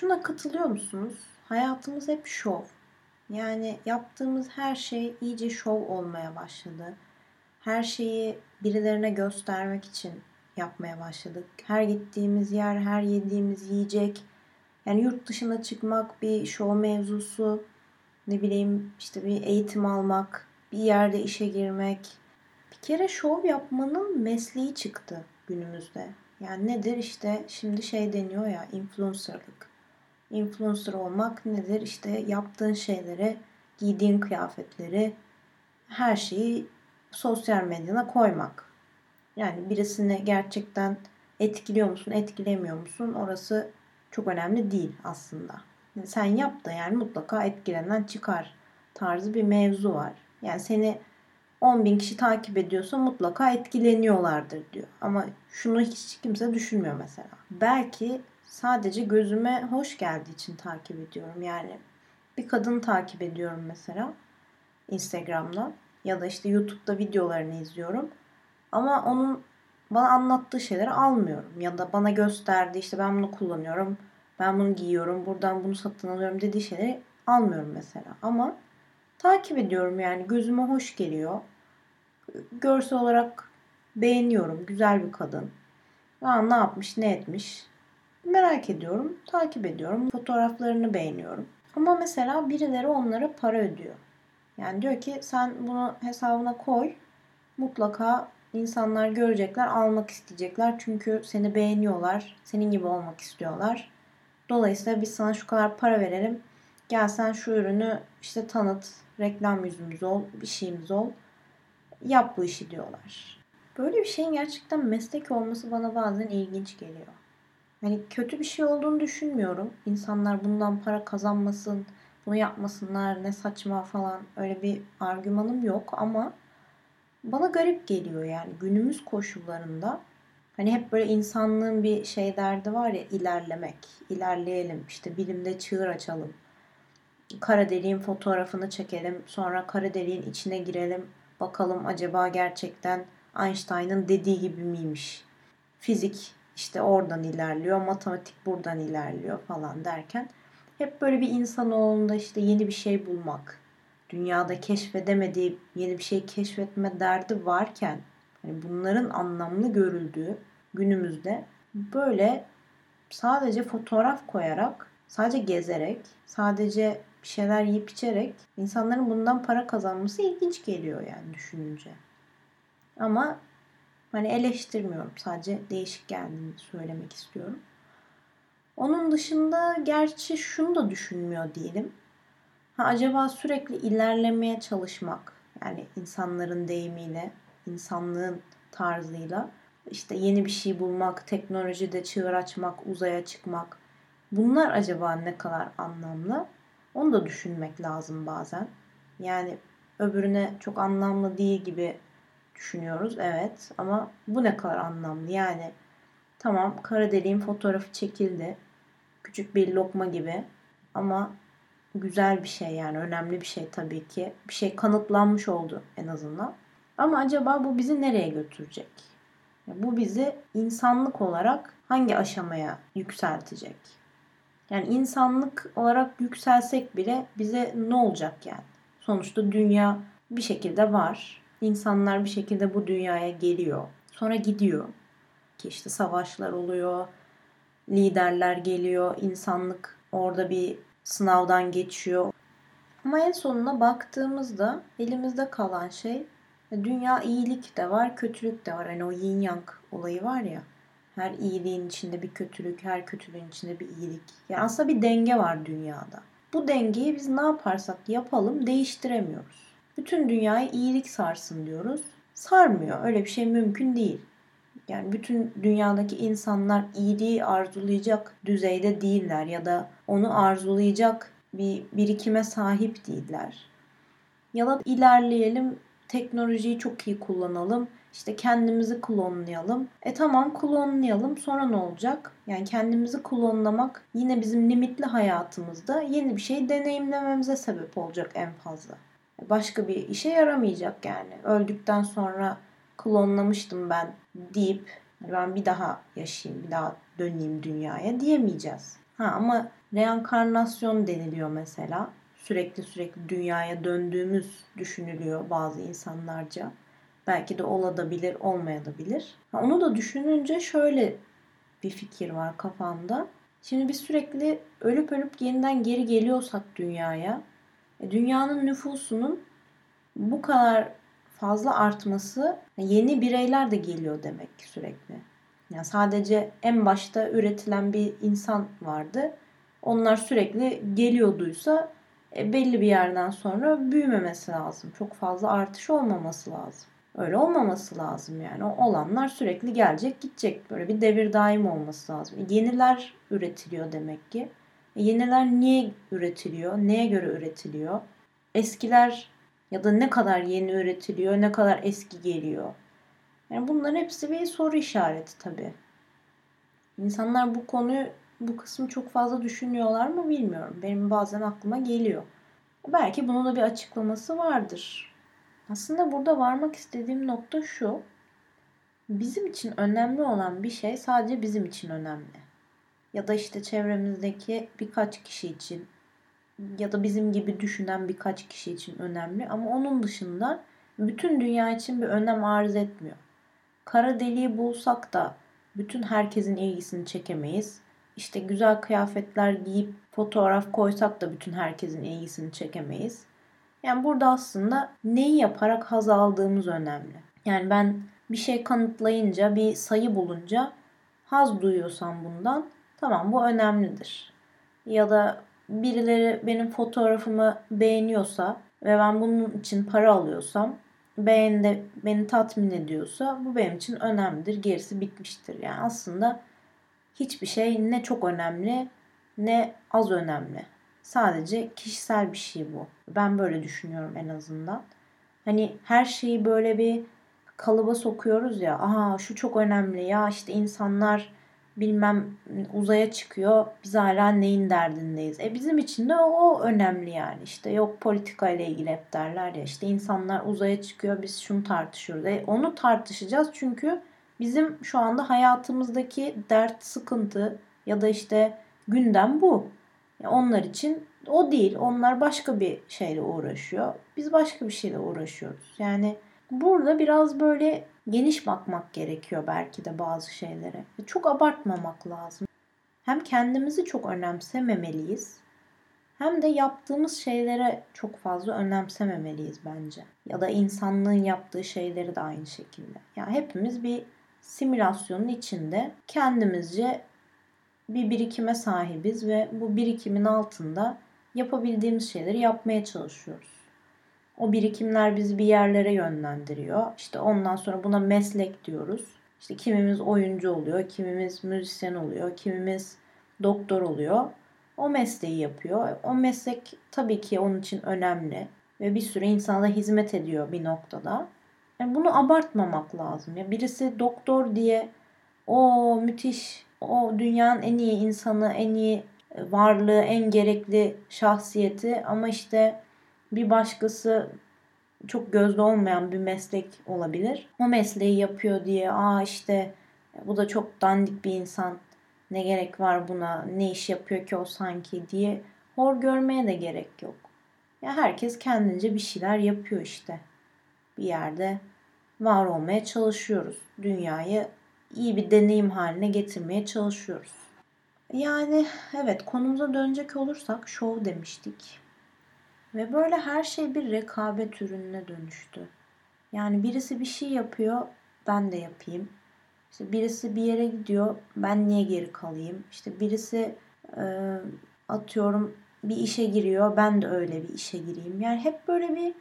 Şuna katılıyor musunuz? Hayatımız hep şov. Yani yaptığımız her şey iyice şov olmaya başladı. Her şeyi birilerine göstermek için yapmaya başladık. Her gittiğimiz yer, her yediğimiz yiyecek. Yani yurt dışına çıkmak bir şov mevzusu. Ne bileyim işte bir eğitim almak, bir yerde işe girmek. Bir kere şov yapmanın mesleği çıktı günümüzde. Yani nedir işte şimdi şey deniyor ya influencerlık. Influencer olmak nedir? İşte yaptığın şeyleri, giydiğin kıyafetleri, her şeyi sosyal medyana koymak. Yani birisini gerçekten etkiliyor musun, etkilemiyor musun? Orası çok önemli değil aslında. Yani sen yap da yani mutlaka etkilenen çıkar tarzı bir mevzu var. Yani seni 10 bin kişi takip ediyorsa mutlaka etkileniyorlardır diyor. Ama şunu hiç kimse düşünmüyor mesela. Belki sadece gözüme hoş geldiği için takip ediyorum. Yani bir kadın takip ediyorum mesela Instagram'da ya da işte YouTube'da videolarını izliyorum. Ama onun bana anlattığı şeyleri almıyorum. Ya da bana gösterdiği işte ben bunu kullanıyorum, ben bunu giyiyorum, buradan bunu satın alıyorum dediği şeyleri almıyorum mesela. Ama takip ediyorum yani gözüme hoş geliyor. Görsel olarak beğeniyorum. Güzel bir kadın. Aa, ne yapmış, ne etmiş. Merak ediyorum, takip ediyorum. Fotoğraflarını beğeniyorum. Ama mesela birileri onlara para ödüyor. Yani diyor ki sen bunu hesabına koy. Mutlaka insanlar görecekler, almak isteyecekler. Çünkü seni beğeniyorlar. Senin gibi olmak istiyorlar. Dolayısıyla biz sana şu kadar para verelim. Gel sen şu ürünü işte tanıt, reklam yüzümüz ol, bir şeyimiz ol. Yap bu işi diyorlar. Böyle bir şeyin gerçekten meslek olması bana bazen ilginç geliyor. Yani kötü bir şey olduğunu düşünmüyorum. İnsanlar bundan para kazanmasın, bunu yapmasınlar, ne saçma falan öyle bir argümanım yok ama bana garip geliyor yani günümüz koşullarında hani hep böyle insanlığın bir şey derdi var ya ilerlemek, ilerleyelim, işte bilimde çığır açalım. Kara deliğin fotoğrafını çekelim, sonra kara deliğin içine girelim. Bakalım acaba gerçekten Einstein'ın dediği gibi miymiş? Fizik işte oradan ilerliyor, matematik buradan ilerliyor falan derken hep böyle bir insanoğlunda işte yeni bir şey bulmak, dünyada keşfedemediği yeni bir şey keşfetme derdi varken hani bunların anlamlı görüldüğü günümüzde böyle sadece fotoğraf koyarak, sadece gezerek, sadece bir şeyler yiyip içerek insanların bundan para kazanması ilginç geliyor yani düşününce. Ama hani eleştirmiyorum. Sadece değişik geldiğini söylemek istiyorum. Onun dışında gerçi şunu da düşünmüyor diyelim. Ha, acaba sürekli ilerlemeye çalışmak yani insanların deyimiyle, insanlığın tarzıyla işte yeni bir şey bulmak, teknolojide çığır açmak, uzaya çıkmak bunlar acaba ne kadar anlamlı? Onu da düşünmek lazım bazen. Yani öbürüne çok anlamlı değil gibi düşünüyoruz. Evet ama bu ne kadar anlamlı? Yani tamam kara deliğin fotoğrafı çekildi. Küçük bir lokma gibi ama güzel bir şey yani önemli bir şey tabii ki. Bir şey kanıtlanmış oldu en azından. Ama acaba bu bizi nereye götürecek? Bu bizi insanlık olarak hangi aşamaya yükseltecek? Yani insanlık olarak yükselsek bile bize ne olacak yani? Sonuçta dünya bir şekilde var İnsanlar bir şekilde bu dünyaya geliyor. Sonra gidiyor. Ki işte savaşlar oluyor. Liderler geliyor. insanlık orada bir sınavdan geçiyor. Ama en sonuna baktığımızda elimizde kalan şey dünya iyilik de var, kötülük de var. Hani o yin yang olayı var ya. Her iyiliğin içinde bir kötülük, her kötülüğün içinde bir iyilik. Yani aslında bir denge var dünyada. Bu dengeyi biz ne yaparsak yapalım değiştiremiyoruz bütün dünyayı iyilik sarsın diyoruz. Sarmıyor. Öyle bir şey mümkün değil. Yani bütün dünyadaki insanlar iyiliği arzulayacak düzeyde değiller ya da onu arzulayacak bir birikime sahip değiller. Ya da ilerleyelim, teknolojiyi çok iyi kullanalım, işte kendimizi klonlayalım. E tamam klonlayalım sonra ne olacak? Yani kendimizi klonlamak yine bizim limitli hayatımızda yeni bir şey deneyimlememize sebep olacak en fazla başka bir işe yaramayacak yani. Öldükten sonra klonlamıştım ben deyip ben bir daha yaşayayım, bir daha döneyim dünyaya diyemeyeceğiz. Ha ama reenkarnasyon deniliyor mesela. Sürekli sürekli dünyaya döndüğümüz düşünülüyor bazı insanlarca. Belki de olabilir, olmayabilir. Ha, onu da düşününce şöyle bir fikir var kafamda. Şimdi biz sürekli ölüp ölüp yeniden geri geliyorsak dünyaya, dünyanın nüfusunun bu kadar fazla artması yeni bireyler de geliyor demek ki sürekli. Yani sadece en başta üretilen bir insan vardı. Onlar sürekli geliyorduysa e, belli bir yerden sonra büyümemesi lazım. Çok fazla artış olmaması lazım. Öyle olmaması lazım yani. O olanlar sürekli gelecek gidecek. Böyle bir devir daim olması lazım. E, yeniler üretiliyor demek ki. Yeniler niye üretiliyor? Neye göre üretiliyor? Eskiler ya da ne kadar yeni üretiliyor, ne kadar eski geliyor. Yani bunların hepsi bir soru işareti tabii. İnsanlar bu konuyu, bu kısmı çok fazla düşünüyorlar mı bilmiyorum. Benim bazen aklıma geliyor. Belki bunun da bir açıklaması vardır. Aslında burada varmak istediğim nokta şu. Bizim için önemli olan bir şey sadece bizim için önemli. Ya da işte çevremizdeki birkaç kişi için ya da bizim gibi düşünen birkaç kişi için önemli ama onun dışında bütün dünya için bir önem arz etmiyor. Kara deliği bulsak da bütün herkesin ilgisini çekemeyiz. İşte güzel kıyafetler giyip fotoğraf koysak da bütün herkesin ilgisini çekemeyiz. Yani burada aslında neyi yaparak haz aldığımız önemli. Yani ben bir şey kanıtlayınca, bir sayı bulunca haz duyuyorsam bundan tamam bu önemlidir. Ya da birileri benim fotoğrafımı beğeniyorsa ve ben bunun için para alıyorsam beğeni beni tatmin ediyorsa bu benim için önemlidir. Gerisi bitmiştir. Yani aslında hiçbir şey ne çok önemli ne az önemli. Sadece kişisel bir şey bu. Ben böyle düşünüyorum en azından. Hani her şeyi böyle bir kalıba sokuyoruz ya. Aha şu çok önemli ya işte insanlar bilmem uzaya çıkıyor. Biz hala neyin derdindeyiz. E bizim için de o önemli yani. İşte yok politika ile ilgili hep derler ya. İşte insanlar uzaya çıkıyor biz şunu tartışıyoruz. E onu tartışacağız çünkü bizim şu anda hayatımızdaki dert, sıkıntı ya da işte gündem bu. Yani onlar için o değil. Onlar başka bir şeyle uğraşıyor. Biz başka bir şeyle uğraşıyoruz. Yani burada biraz böyle geniş bakmak gerekiyor belki de bazı şeylere. Çok abartmamak lazım. Hem kendimizi çok önemsememeliyiz. Hem de yaptığımız şeylere çok fazla önemsememeliyiz bence. Ya da insanlığın yaptığı şeyleri de aynı şekilde. Yani hepimiz bir simülasyonun içinde kendimizce bir birikime sahibiz ve bu birikimin altında yapabildiğimiz şeyleri yapmaya çalışıyoruz. O birikimler bizi bir yerlere yönlendiriyor. İşte ondan sonra buna meslek diyoruz. İşte kimimiz oyuncu oluyor, kimimiz müzisyen oluyor, kimimiz doktor oluyor. O mesleği yapıyor. O meslek tabii ki onun için önemli ve bir sürü insana hizmet ediyor bir noktada. Yani bunu abartmamak lazım. Ya birisi doktor diye o müthiş, o dünyanın en iyi insanı, en iyi varlığı, en gerekli şahsiyeti ama işte bir başkası çok gözde olmayan bir meslek olabilir. O mesleği yapıyor diye aa işte bu da çok dandik bir insan ne gerek var buna ne iş yapıyor ki o sanki diye hor görmeye de gerek yok. Ya herkes kendince bir şeyler yapıyor işte. Bir yerde var olmaya çalışıyoruz. Dünyayı iyi bir deneyim haline getirmeye çalışıyoruz. Yani evet konumuza dönecek olursak şov demiştik. Ve böyle her şey bir rekabet ürününe dönüştü. Yani birisi bir şey yapıyor, ben de yapayım. İşte birisi bir yere gidiyor, ben niye geri kalayım? İşte birisi e, atıyorum bir işe giriyor, ben de öyle bir işe gireyim. Yani hep böyle bir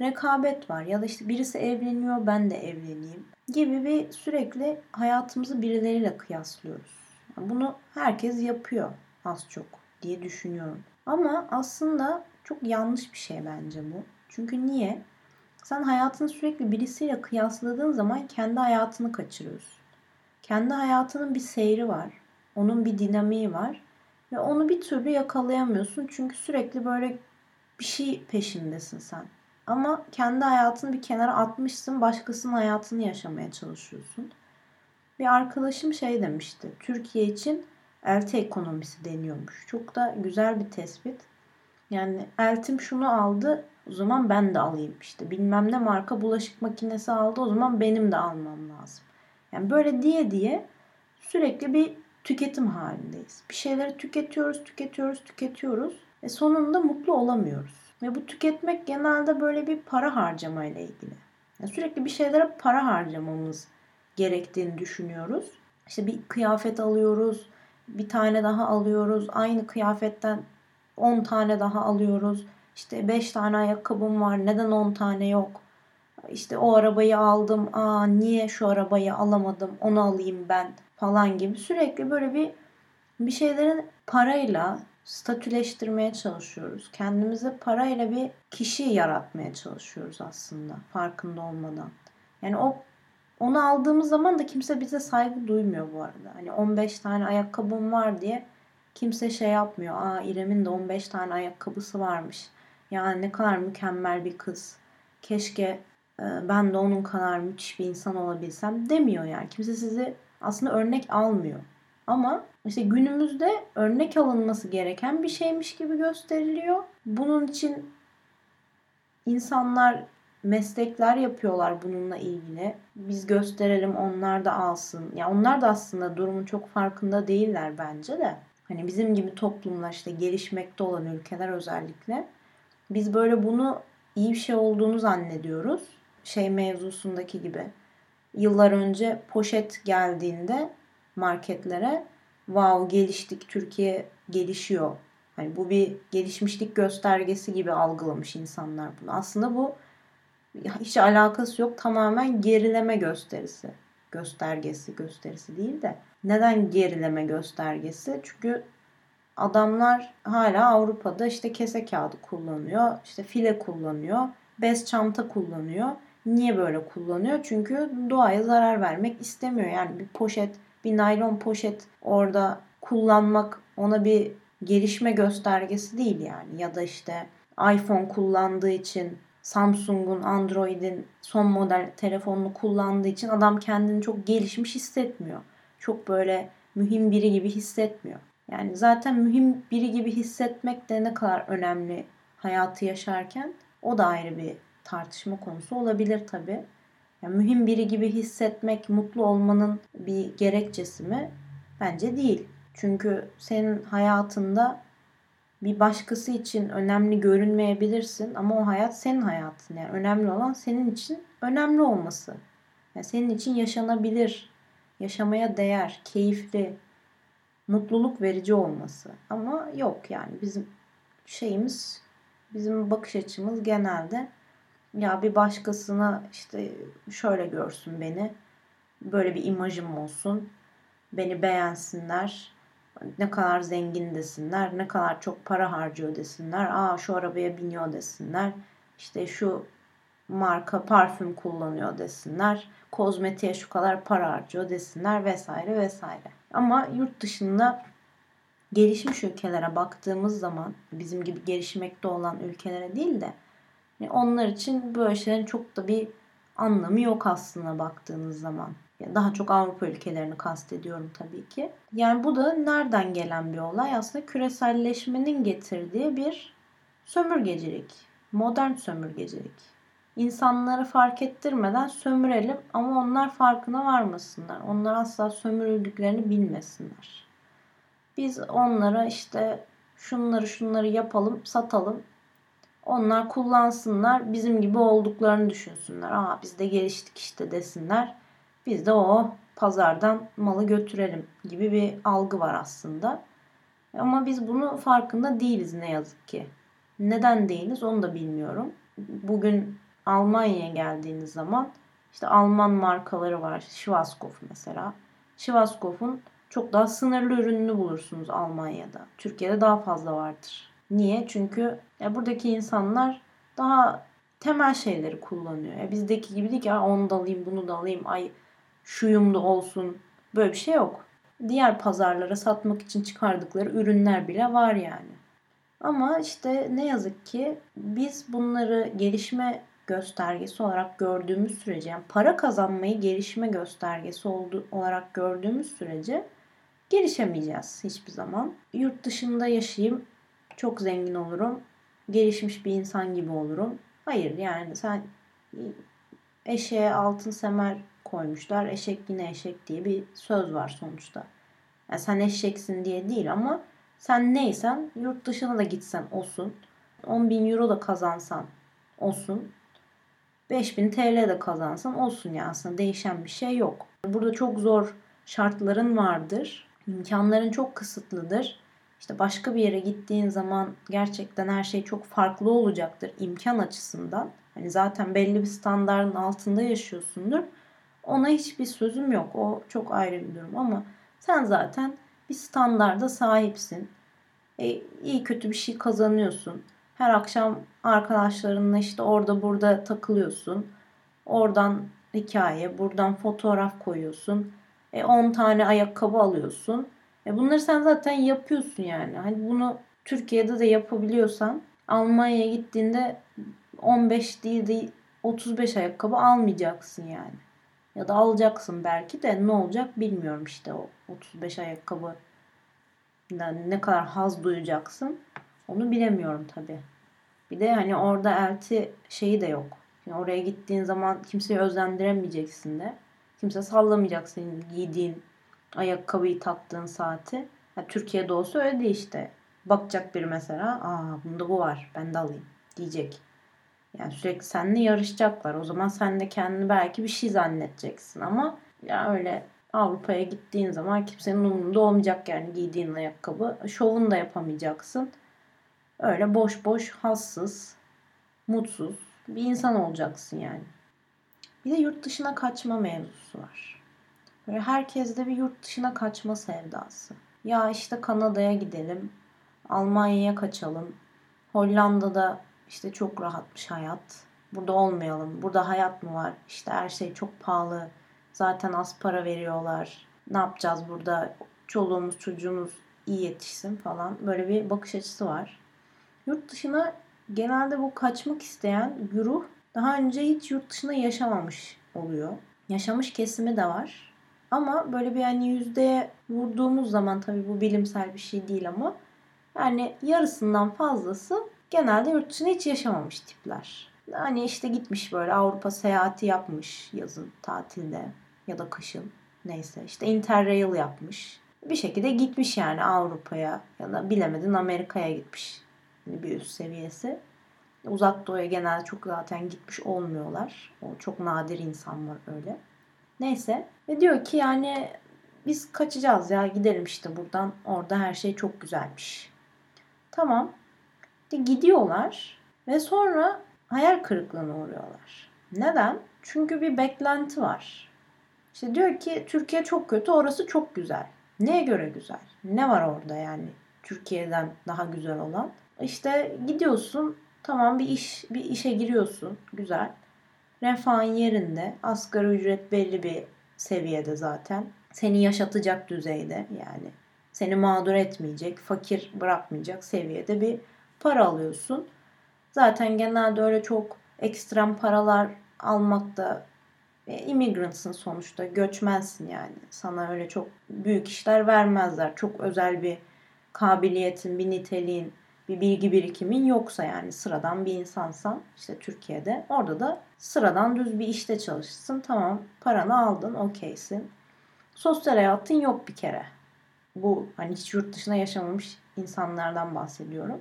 rekabet var. Ya da işte birisi evleniyor, ben de evleneyim gibi bir sürekli hayatımızı birileriyle kıyaslıyoruz. Yani bunu herkes yapıyor az çok diye düşünüyorum. Ama aslında çok yanlış bir şey bence bu. Çünkü niye? Sen hayatını sürekli birisiyle kıyasladığın zaman kendi hayatını kaçırıyorsun. Kendi hayatının bir seyri var. Onun bir dinamiği var. Ve onu bir türlü yakalayamıyorsun. Çünkü sürekli böyle bir şey peşindesin sen. Ama kendi hayatını bir kenara atmışsın. Başkasının hayatını yaşamaya çalışıyorsun. Bir arkadaşım şey demişti. Türkiye için elti ekonomisi deniyormuş. Çok da güzel bir tespit. Yani eltim şunu aldı o zaman ben de alayım işte. Bilmem ne marka bulaşık makinesi aldı o zaman benim de almam lazım. Yani böyle diye diye sürekli bir tüketim halindeyiz. Bir şeyleri tüketiyoruz, tüketiyoruz, tüketiyoruz ve sonunda mutlu olamıyoruz. Ve bu tüketmek genelde böyle bir para harcamayla ilgili. Yani sürekli bir şeylere para harcamamız gerektiğini düşünüyoruz. İşte bir kıyafet alıyoruz, bir tane daha alıyoruz. Aynı kıyafetten 10 tane daha alıyoruz. İşte 5 tane ayakkabım var. Neden 10 tane yok? İşte o arabayı aldım. Aa niye şu arabayı alamadım? Onu alayım ben falan gibi sürekli böyle bir bir şeylerin parayla statüleştirmeye çalışıyoruz. Kendimize parayla bir kişi yaratmaya çalışıyoruz aslında farkında olmadan. Yani o onu aldığımız zaman da kimse bize saygı duymuyor bu arada. Hani 15 tane ayakkabım var diye kimse şey yapmıyor. Aa İrem'in de 15 tane ayakkabısı varmış. Yani ne kadar mükemmel bir kız. Keşke e, ben de onun kadar müthiş bir insan olabilsem demiyor yani. Kimse sizi aslında örnek almıyor. Ama işte günümüzde örnek alınması gereken bir şeymiş gibi gösteriliyor. Bunun için insanlar meslekler yapıyorlar bununla ilgili. Biz gösterelim onlar da alsın. Ya onlar da aslında durumun çok farkında değiller bence de. Hani bizim gibi toplumlar işte gelişmekte olan ülkeler özellikle biz böyle bunu iyi bir şey olduğunu zannediyoruz. Şey mevzusundaki gibi. Yıllar önce poşet geldiğinde marketlere wow geliştik Türkiye gelişiyor. Hani bu bir gelişmişlik göstergesi gibi algılamış insanlar bunu. Aslında bu hiç alakası yok. Tamamen gerileme gösterisi. Göstergesi, gösterisi değil de. Neden gerileme göstergesi? Çünkü adamlar hala Avrupa'da işte kese kağıdı kullanıyor, işte file kullanıyor, bez çanta kullanıyor. Niye böyle kullanıyor? Çünkü doğaya zarar vermek istemiyor. Yani bir poşet, bir naylon poşet orada kullanmak ona bir gelişme göstergesi değil yani. Ya da işte iPhone kullandığı için Samsung'un, Android'in son model telefonunu kullandığı için adam kendini çok gelişmiş hissetmiyor. Çok böyle mühim biri gibi hissetmiyor. Yani zaten mühim biri gibi hissetmek de ne kadar önemli hayatı yaşarken o da ayrı bir tartışma konusu olabilir tabii. Yani mühim biri gibi hissetmek mutlu olmanın bir gerekçesi mi? Bence değil. Çünkü senin hayatında bir başkası için önemli görünmeyebilirsin ama o hayat senin hayatın. Yani önemli olan senin için önemli olması. Yani senin için yaşanabilir, yaşamaya değer, keyifli, mutluluk verici olması. Ama yok yani bizim şeyimiz, bizim bakış açımız genelde ya bir başkasına işte şöyle görsün beni, böyle bir imajım olsun, beni beğensinler, ne kadar zengin desinler, ne kadar çok para harcıyor desinler, aa şu arabaya biniyor desinler, işte şu marka parfüm kullanıyor desinler, kozmetiğe şu kadar para harcıyor desinler vesaire vesaire. Ama yurt dışında gelişmiş ülkelere baktığımız zaman bizim gibi gelişmekte olan ülkelere değil de onlar için böyle şeylerin çok da bir anlamı yok aslında baktığınız zaman. Daha çok Avrupa ülkelerini kastediyorum tabii ki. Yani bu da nereden gelen bir olay? Aslında küreselleşmenin getirdiği bir sömürgecilik. Modern sömürgecilik. İnsanları fark ettirmeden sömürelim ama onlar farkına varmasınlar. Onlar asla sömürüldüklerini bilmesinler. Biz onlara işte şunları şunları yapalım, satalım. Onlar kullansınlar, bizim gibi olduklarını düşünsünler. Aa biz de geliştik işte desinler. Biz de o pazardan malı götürelim gibi bir algı var aslında. Ama biz bunu farkında değiliz ne yazık ki. Neden değiliz onu da bilmiyorum. Bugün Almanya'ya geldiğiniz zaman işte Alman markaları var. Schwarzkopf mesela. Schwarzkopf'un çok daha sınırlı ürününü bulursunuz Almanya'da. Türkiye'de daha fazla vardır. Niye? Çünkü ya buradaki insanlar daha temel şeyleri kullanıyor. Ya bizdeki gibi değil ki onu da alayım bunu da alayım ay şuyum da olsun. Böyle bir şey yok. Diğer pazarlara satmak için çıkardıkları ürünler bile var yani. Ama işte ne yazık ki biz bunları gelişme göstergesi olarak gördüğümüz sürece yani para kazanmayı gelişme göstergesi oldu, olarak gördüğümüz sürece gelişemeyeceğiz hiçbir zaman. Yurt dışında yaşayayım, çok zengin olurum, gelişmiş bir insan gibi olurum. Hayır yani sen eşeğe altın semer koymuşlar. Eşek yine eşek diye bir söz var sonuçta. Yani sen eşeksin diye değil ama sen neysen yurt dışına da gitsen olsun. 10 bin euro da kazansan olsun. 5000 TL de kazansan olsun ya aslında değişen bir şey yok. Burada çok zor şartların vardır. İmkanların çok kısıtlıdır. İşte başka bir yere gittiğin zaman gerçekten her şey çok farklı olacaktır imkan açısından. Hani zaten belli bir standartın altında yaşıyorsundur. Ona hiçbir sözüm yok. O çok ayrı bir durum ama sen zaten bir standarda sahipsin. E, iyi kötü bir şey kazanıyorsun. Her akşam arkadaşlarınla işte orada burada takılıyorsun. Oradan hikaye, buradan fotoğraf koyuyorsun. E, 10 tane ayakkabı alıyorsun. E, bunları sen zaten yapıyorsun yani. Hani bunu Türkiye'de de yapabiliyorsan Almanya'ya gittiğinde 15 değil de 35 ayakkabı almayacaksın yani. Ya da alacaksın belki de ne olacak bilmiyorum işte o 35 ayakkabı ne kadar haz duyacaksın onu bilemiyorum tabi. Bir de hani orada elti şeyi de yok. Yani oraya gittiğin zaman kimseyi özlendiremeyeceksin de. Kimse sallamayacak senin giydiğin ayakkabıyı taktığın saati. Yani Türkiye'de olsa öyle değil işte. Bakacak biri mesela. Aa bunda bu var. Ben de alayım. Diyecek. Yani sürekli seninle yarışacaklar. O zaman sen de kendini belki bir şey zannedeceksin ama ya öyle Avrupa'ya gittiğin zaman kimsenin umurunda olmayacak yani giydiğin ayakkabı. Şovunu da yapamayacaksın. Öyle boş boş, hassız, mutsuz bir insan olacaksın yani. Bir de yurt dışına kaçma mevzusu var. Böyle herkeste bir yurt dışına kaçma sevdası. Ya işte Kanada'ya gidelim, Almanya'ya kaçalım, Hollanda'da işte çok rahatmış hayat. Burada olmayalım. Burada hayat mı var? İşte her şey çok pahalı. Zaten az para veriyorlar. Ne yapacağız burada? Çoluğumuz çocuğumuz iyi yetişsin falan. Böyle bir bakış açısı var. Yurt dışına genelde bu kaçmak isteyen güruh daha önce hiç yurt dışında yaşamamış oluyor. Yaşamış kesimi de var. Ama böyle bir hani yüzdeye vurduğumuz zaman tabii bu bilimsel bir şey değil ama yani yarısından fazlası genelde yurt dışında hiç yaşamamış tipler. Hani işte gitmiş böyle Avrupa seyahati yapmış yazın tatilde ya da kışın neyse işte interrail yapmış. Bir şekilde gitmiş yani Avrupa'ya ya da bilemedin Amerika'ya gitmiş hani bir üst seviyesi. Uzak doğuya genelde çok zaten gitmiş olmuyorlar. O çok nadir insan var öyle. Neyse. Ve diyor ki yani biz kaçacağız ya gidelim işte buradan. Orada her şey çok güzelmiş. Tamam. De gidiyorlar ve sonra hayal kırıklığına uğruyorlar. Neden? Çünkü bir beklenti var. İşte diyor ki Türkiye çok kötü, orası çok güzel. Neye göre güzel? Ne var orada yani Türkiye'den daha güzel olan? İşte gidiyorsun, tamam bir iş bir işe giriyorsun, güzel. Refahın yerinde, asgari ücret belli bir seviyede zaten. Seni yaşatacak düzeyde yani. Seni mağdur etmeyecek, fakir bırakmayacak seviyede bir para alıyorsun. Zaten genelde öyle çok ekstrem paralar almak da e, immigrantsın sonuçta. Göçmensin yani. Sana öyle çok büyük işler vermezler. Çok özel bir kabiliyetin, bir niteliğin, bir bilgi birikimin yoksa yani sıradan bir insansan işte Türkiye'de orada da sıradan düz bir işte çalışsın. Tamam paranı aldın okeysin. Sosyal hayatın yok bir kere. Bu hani hiç yurt dışına yaşamamış insanlardan bahsediyorum.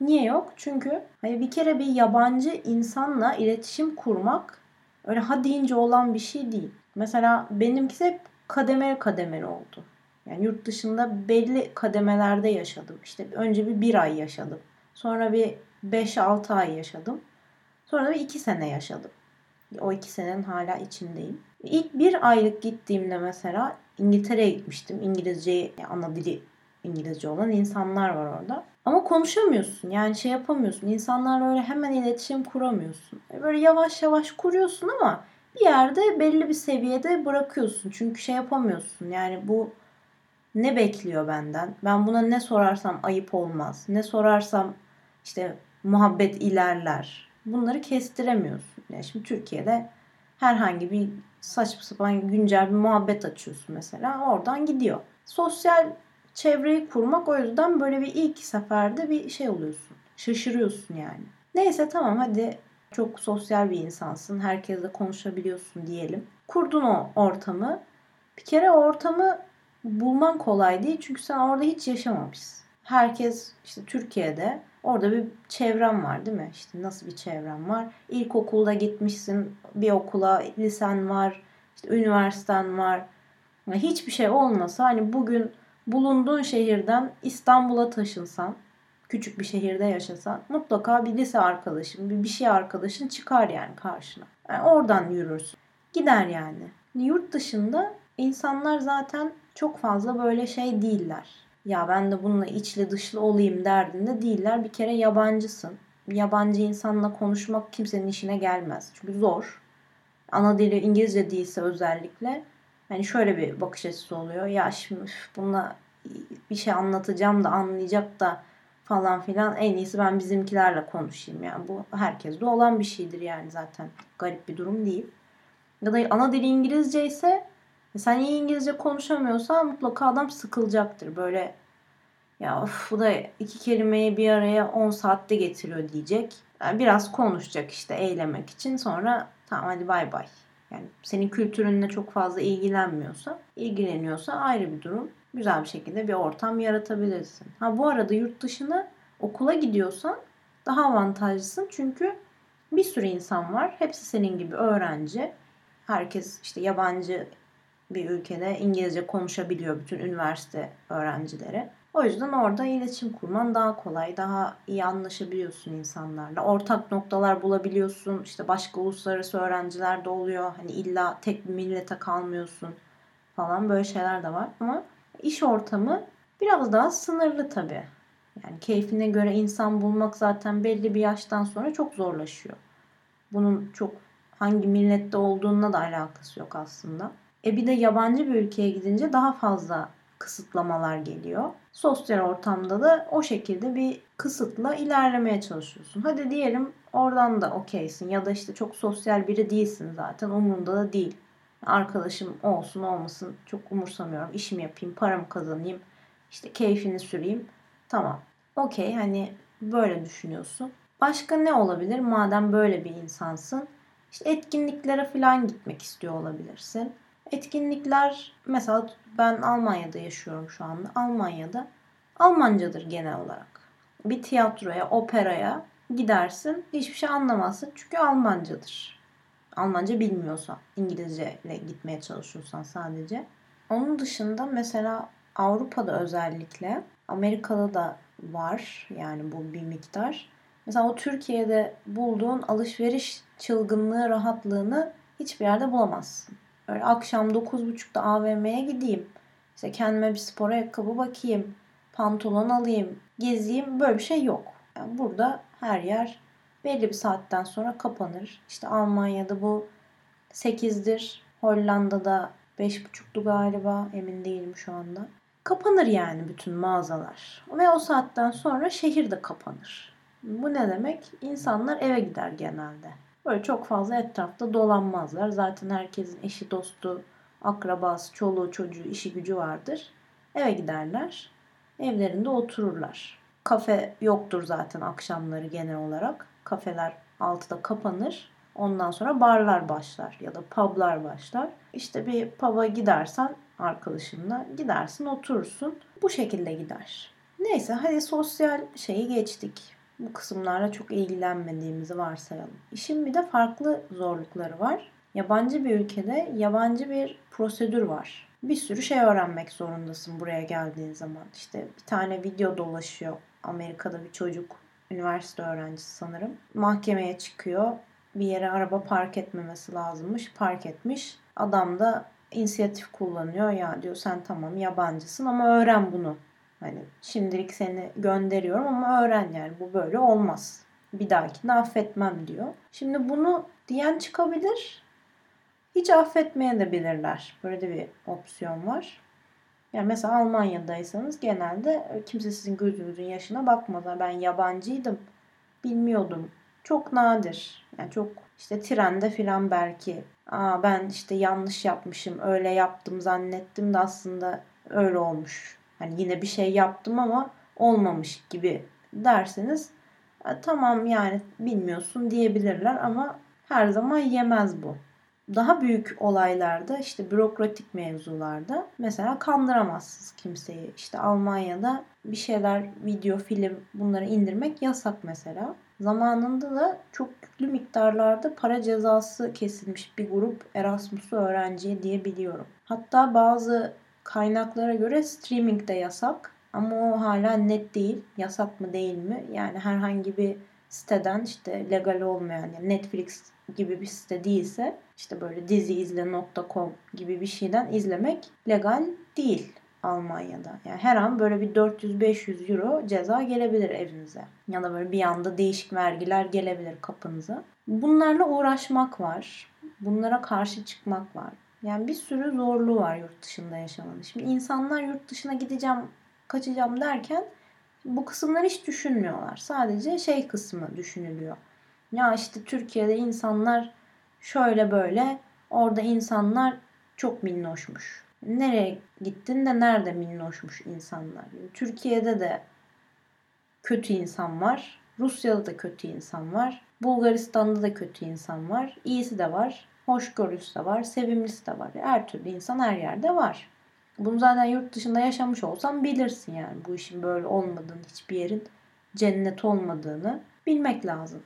Niye yok? Çünkü hani bir kere bir yabancı insanla iletişim kurmak öyle ha deyince olan bir şey değil. Mesela benimkisi hep kademeli kademeli oldu. Yani yurt dışında belli kademelerde yaşadım. İşte önce bir bir ay yaşadım. Sonra bir 5-6 ay yaşadım. Sonra bir 2 sene yaşadım. O 2 senenin hala içindeyim. İlk bir aylık gittiğimde mesela İngiltere'ye gitmiştim. İngilizce ana dili İngilizce olan insanlar var orada. Ama konuşamıyorsun. Yani şey yapamıyorsun. İnsanlarla öyle hemen iletişim kuramıyorsun. E, böyle yavaş yavaş kuruyorsun ama bir yerde belli bir seviyede bırakıyorsun. Çünkü şey yapamıyorsun. Yani bu ne bekliyor benden? Ben buna ne sorarsam ayıp olmaz. Ne sorarsam işte muhabbet ilerler. Bunları kestiremiyorsun. Yani şimdi Türkiye'de herhangi bir saçma sapan güncel bir muhabbet açıyorsun mesela. Oradan gidiyor. sosyal çevreyi kurmak o yüzden böyle bir ilk seferde bir şey oluyorsun. Şaşırıyorsun yani. Neyse tamam hadi çok sosyal bir insansın. Herkesle konuşabiliyorsun diyelim. Kurdun o ortamı. Bir kere ortamı bulman kolay değil. Çünkü sen orada hiç yaşamamışsın. Herkes işte Türkiye'de orada bir çevren var değil mi? İşte nasıl bir çevren var? İlkokulda gitmişsin bir okula, lisen var, işte üniversiten var. Yani hiçbir şey olmasa hani bugün bulunduğun şehirden İstanbul'a taşınsan, küçük bir şehirde yaşasan mutlaka bir lise arkadaşın, bir, bir şey arkadaşın çıkar yani karşına. Yani oradan yürürsün. Gider yani. Yurt dışında insanlar zaten çok fazla böyle şey değiller. Ya ben de bununla içli dışlı olayım derdinde değiller. Bir kere yabancısın. Yabancı insanla konuşmak kimsenin işine gelmez. Çünkü zor. Ana dili İngilizce değilse özellikle. Yani şöyle bir bakış açısı oluyor. Ya şimdi bununla bir şey anlatacağım da anlayacak da falan filan en iyisi ben bizimkilerle konuşayım. Yani bu herkeste olan bir şeydir yani zaten. Garip bir durum değil. Ya da ana dili İngilizce ise sen iyi İngilizce konuşamıyorsan mutlaka adam sıkılacaktır. Böyle ya of, bu da iki kelimeyi bir araya 10 saatte getiriyor diyecek. Yani biraz konuşacak işte eylemek için sonra tamam hadi bay bay. Yani senin kültürünle çok fazla ilgilenmiyorsa, ilgileniyorsa ayrı bir durum. Güzel bir şekilde bir ortam yaratabilirsin. Ha bu arada yurt dışına okula gidiyorsan daha avantajlısın. Çünkü bir sürü insan var. Hepsi senin gibi öğrenci. Herkes işte yabancı bir ülkede İngilizce konuşabiliyor bütün üniversite öğrencileri. O yüzden orada iletişim kurman daha kolay, daha iyi anlaşabiliyorsun insanlarla. Ortak noktalar bulabiliyorsun. İşte başka uluslararası öğrenciler de oluyor. Hani illa tek bir millete kalmıyorsun falan böyle şeyler de var. Ama iş ortamı biraz daha sınırlı tabii. Yani keyfine göre insan bulmak zaten belli bir yaştan sonra çok zorlaşıyor. Bunun çok hangi millette olduğuna da alakası yok aslında. E bir de yabancı bir ülkeye gidince daha fazla kısıtlamalar geliyor. Sosyal ortamda da o şekilde bir kısıtla ilerlemeye çalışıyorsun. Hadi diyelim oradan da okeysin ya da işte çok sosyal biri değilsin zaten umurunda da değil. Arkadaşım olsun olmasın çok umursamıyorum. İşimi yapayım, paramı kazanayım, işte keyfini süreyim. Tamam. Okey hani böyle düşünüyorsun. Başka ne olabilir madem böyle bir insansın? İşte etkinliklere falan gitmek istiyor olabilirsin. Etkinlikler mesela ben Almanya'da yaşıyorum şu anda. Almanya'da Almancadır genel olarak. Bir tiyatroya, operaya gidersin. Hiçbir şey anlamazsın çünkü Almancadır. Almanca bilmiyorsan, İngilizce ile gitmeye çalışıyorsan sadece. Onun dışında mesela Avrupa'da özellikle, Amerika'da da var yani bu bir miktar. Mesela o Türkiye'de bulduğun alışveriş çılgınlığı, rahatlığını hiçbir yerde bulamazsın. Öyle akşam 9.30'da AVM'ye gideyim. İşte kendime bir spor ayakkabı bakayım. Pantolon alayım. Gezeyim. Böyle bir şey yok. Yani burada her yer belli bir saatten sonra kapanır. İşte Almanya'da bu 8'dir. Hollanda'da 5.30'du galiba. Emin değilim şu anda. Kapanır yani bütün mağazalar. Ve o saatten sonra şehir de kapanır. Bu ne demek? İnsanlar eve gider genelde. Böyle çok fazla etrafta dolanmazlar. Zaten herkesin eşi, dostu, akrabası, çoluğu, çocuğu, işi gücü vardır. Eve giderler. Evlerinde otururlar. Kafe yoktur zaten akşamları genel olarak. Kafeler 6'da kapanır. Ondan sonra barlar başlar ya da publar başlar. İşte bir pub'a gidersen arkadaşınla gidersin oturursun. Bu şekilde gider. Neyse hadi sosyal şeyi geçtik bu kısımlarla çok ilgilenmediğimizi varsayalım. İşin bir de farklı zorlukları var. Yabancı bir ülkede yabancı bir prosedür var. Bir sürü şey öğrenmek zorundasın buraya geldiğin zaman. İşte bir tane video dolaşıyor. Amerika'da bir çocuk, üniversite öğrencisi sanırım. Mahkemeye çıkıyor. Bir yere araba park etmemesi lazımmış. Park etmiş. Adam da inisiyatif kullanıyor. Ya diyor sen tamam yabancısın ama öğren bunu Hani şimdilik seni gönderiyorum ama öğren yani bu böyle olmaz. Bir dahakini affetmem diyor. Şimdi bunu diyen çıkabilir. Hiç affetmeye de bilirler. Böyle de bir opsiyon var. Yani mesela Almanya'daysanız genelde kimse sizin gözünüzün yaşına bakmaz. Ben yabancıydım. Bilmiyordum. Çok nadir. Yani çok işte trende filan belki. Aa ben işte yanlış yapmışım. Öyle yaptım zannettim de aslında öyle olmuş. Hani yine bir şey yaptım ama olmamış gibi derseniz e, tamam yani bilmiyorsun diyebilirler ama her zaman yemez bu. Daha büyük olaylarda işte bürokratik mevzularda mesela kandıramazsınız kimseyi. İşte Almanya'da bir şeyler video, film bunları indirmek yasak mesela. Zamanında da çok yüklü miktarlarda para cezası kesilmiş bir grup Erasmus'u öğrenciye diyebiliyorum. Hatta bazı kaynaklara göre streaming de yasak. Ama o hala net değil. Yasak mı değil mi? Yani herhangi bir siteden işte legal olmayan yani Netflix gibi bir site değilse işte böyle diziizle.com gibi bir şeyden izlemek legal değil Almanya'da. Yani her an böyle bir 400-500 euro ceza gelebilir evinize. Ya da böyle bir anda değişik vergiler gelebilir kapınıza. Bunlarla uğraşmak var. Bunlara karşı çıkmak var. Yani bir sürü zorluğu var yurt dışında yaşamanın. Şimdi insanlar yurt dışına gideceğim, kaçacağım derken bu kısımları hiç düşünmüyorlar. Sadece şey kısmı düşünülüyor. Ya işte Türkiye'de insanlar şöyle böyle, orada insanlar çok minnoşmuş. Nereye gittin de nerede minnoşmuş insanlar? Yani Türkiye'de de kötü insan var. Rusya'da da kötü insan var. Bulgaristan'da da kötü insan var. İyisi de var. Hoşgörüsü de var. Sevimlisi de var. Her türlü insan her yerde var. Bunu zaten yurt dışında yaşamış olsan bilirsin yani. Bu işin böyle olmadığını, hiçbir yerin cennet olmadığını bilmek lazım.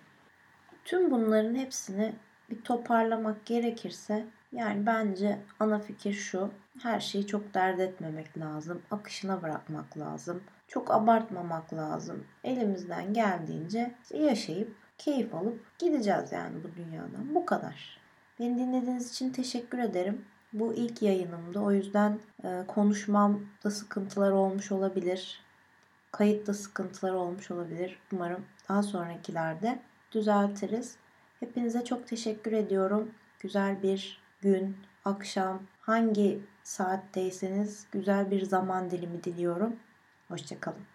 Tüm bunların hepsini bir toparlamak gerekirse yani bence ana fikir şu. Her şeyi çok dert etmemek lazım. Akışına bırakmak lazım. Çok abartmamak lazım. Elimizden geldiğince yaşayıp keyif alıp gideceğiz yani bu dünyadan. Bu kadar. Beni dinlediğiniz için teşekkür ederim. Bu ilk yayınımdı. O yüzden e, konuşmamda sıkıntılar olmuş olabilir. Kayıtta sıkıntılar olmuş olabilir. Umarım daha sonrakilerde düzeltiriz. Hepinize çok teşekkür ediyorum. Güzel bir gün, akşam, hangi saatteyseniz güzel bir zaman dilimi diliyorum. Hoşçakalın.